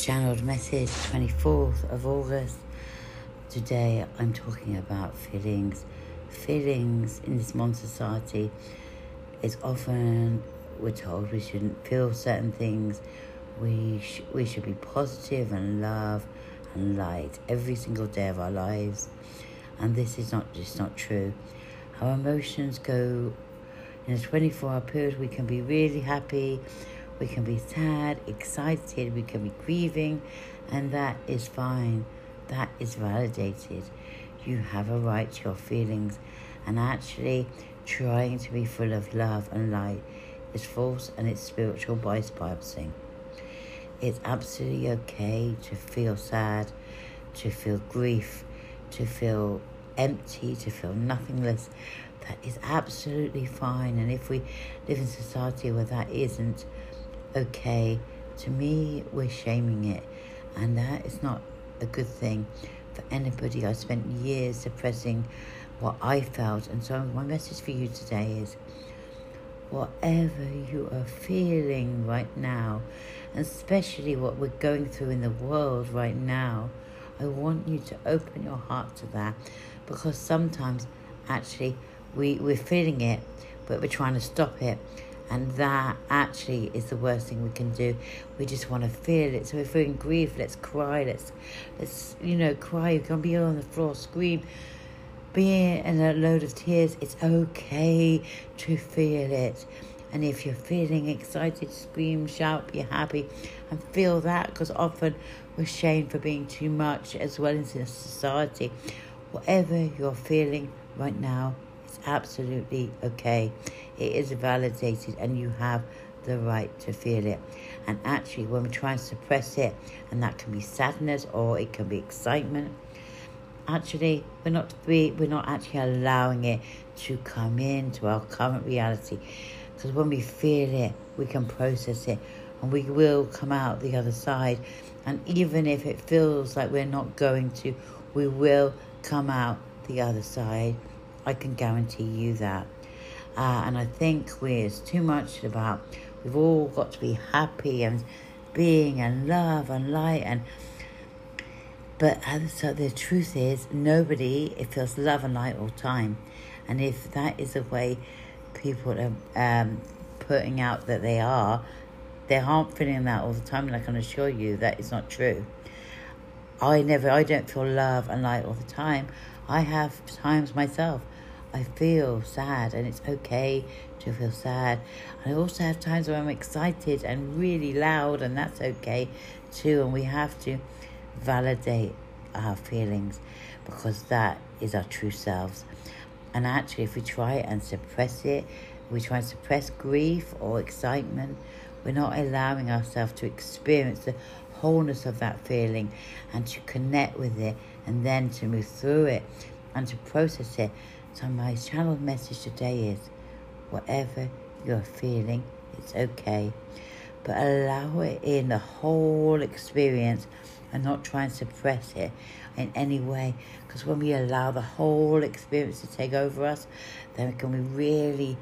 channeled message 24th of August. Today I'm talking about feelings. Feelings in this modern society is often we're told we shouldn't feel certain things. We sh- we should be positive and love and light every single day of our lives, and this is not just not true. Our emotions go in a 24 hour period. We can be really happy we can be sad, excited, we can be grieving, and that is fine. That is validated. You have a right to your feelings, and actually trying to be full of love and light is false and it's spiritual bypassing. It's absolutely okay to feel sad, to feel grief, to feel empty, to feel nothingness. That is absolutely fine. And if we live in society where that isn't, okay. To me, we're shaming it, and that is not a good thing for anybody. I spent years suppressing what I felt, and so my message for you today is whatever you are feeling right now, especially what we're going through in the world right now, I want you to open your heart to that because sometimes actually we, we're feeling it, but we're trying to stop it and that actually is the worst thing we can do. We just want to feel it. So if we're in grief, let's cry. Let's, let's you know, cry. You can be on the floor, scream, be in a load of tears. It's okay to feel it. And if you're feeling excited, scream, shout, be happy, and feel that because often we're shamed for being too much as well as in society. Whatever you're feeling right now, it's absolutely okay. It is validated and you have the right to feel it. And actually, when we try and suppress it, and that can be sadness or it can be excitement, actually, we're not we, we're not actually allowing it to come into our current reality. Because when we feel it, we can process it, and we will come out the other side. And even if it feels like we're not going to, we will come out the other side I can guarantee you that. Uh, and I think we're too much about we've all got to be happy and being and love and light and but so the truth is nobody it feels love and light all the time. And if that is the way people are um, putting out that they are they aren't feeling that all the time. And i can assure you that is not true. I never i don't feel love and light all the time i have times myself I feel sad and it's okay to feel sad. I also have times where I'm excited and really loud and that's okay too and we have to validate our feelings because that is our true selves. And actually if we try and suppress it, we try and suppress grief or excitement, we're not allowing ourselves to experience the wholeness of that feeling and to connect with it and then to move through it and to process it so, my channel message today is whatever you're feeling, it's okay. But allow it in the whole experience and not try and suppress it in any way. Because when we allow the whole experience to take over us, then can we really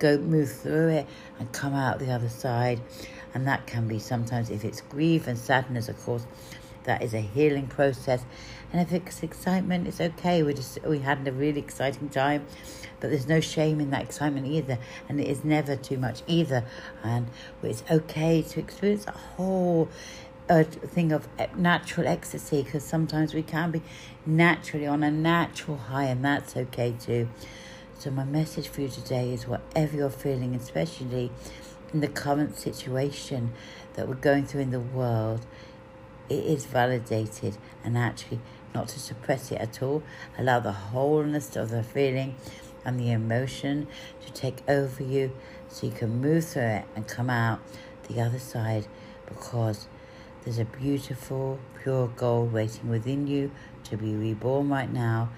go move through it and come out the other side. And that can be sometimes if it's grief and sadness, of course, that is a healing process. And if it's excitement, it's okay. We just we had a really exciting time, but there's no shame in that excitement either, and it is never too much either. And it's okay to experience a whole uh, thing of natural ecstasy because sometimes we can be naturally on a natural high, and that's okay too. So my message for you today is whatever you're feeling, especially in the current situation that we're going through in the world, it is validated and actually not to suppress it at all. Allow the wholeness of the feeling and the emotion to take over you so you can move through it and come out the other side because there's a beautiful, pure gold waiting within you to be reborn right now.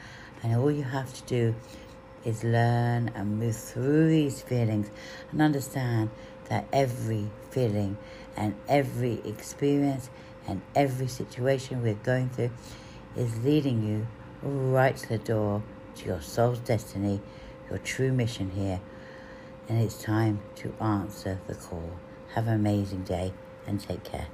And all you have to do is learn and move through these feelings and understand that every feeling and every experience and every situation we're going through is leading you right to the door to your soul's destiny, your true mission here. And it's time to answer the call. Have an amazing day and take care.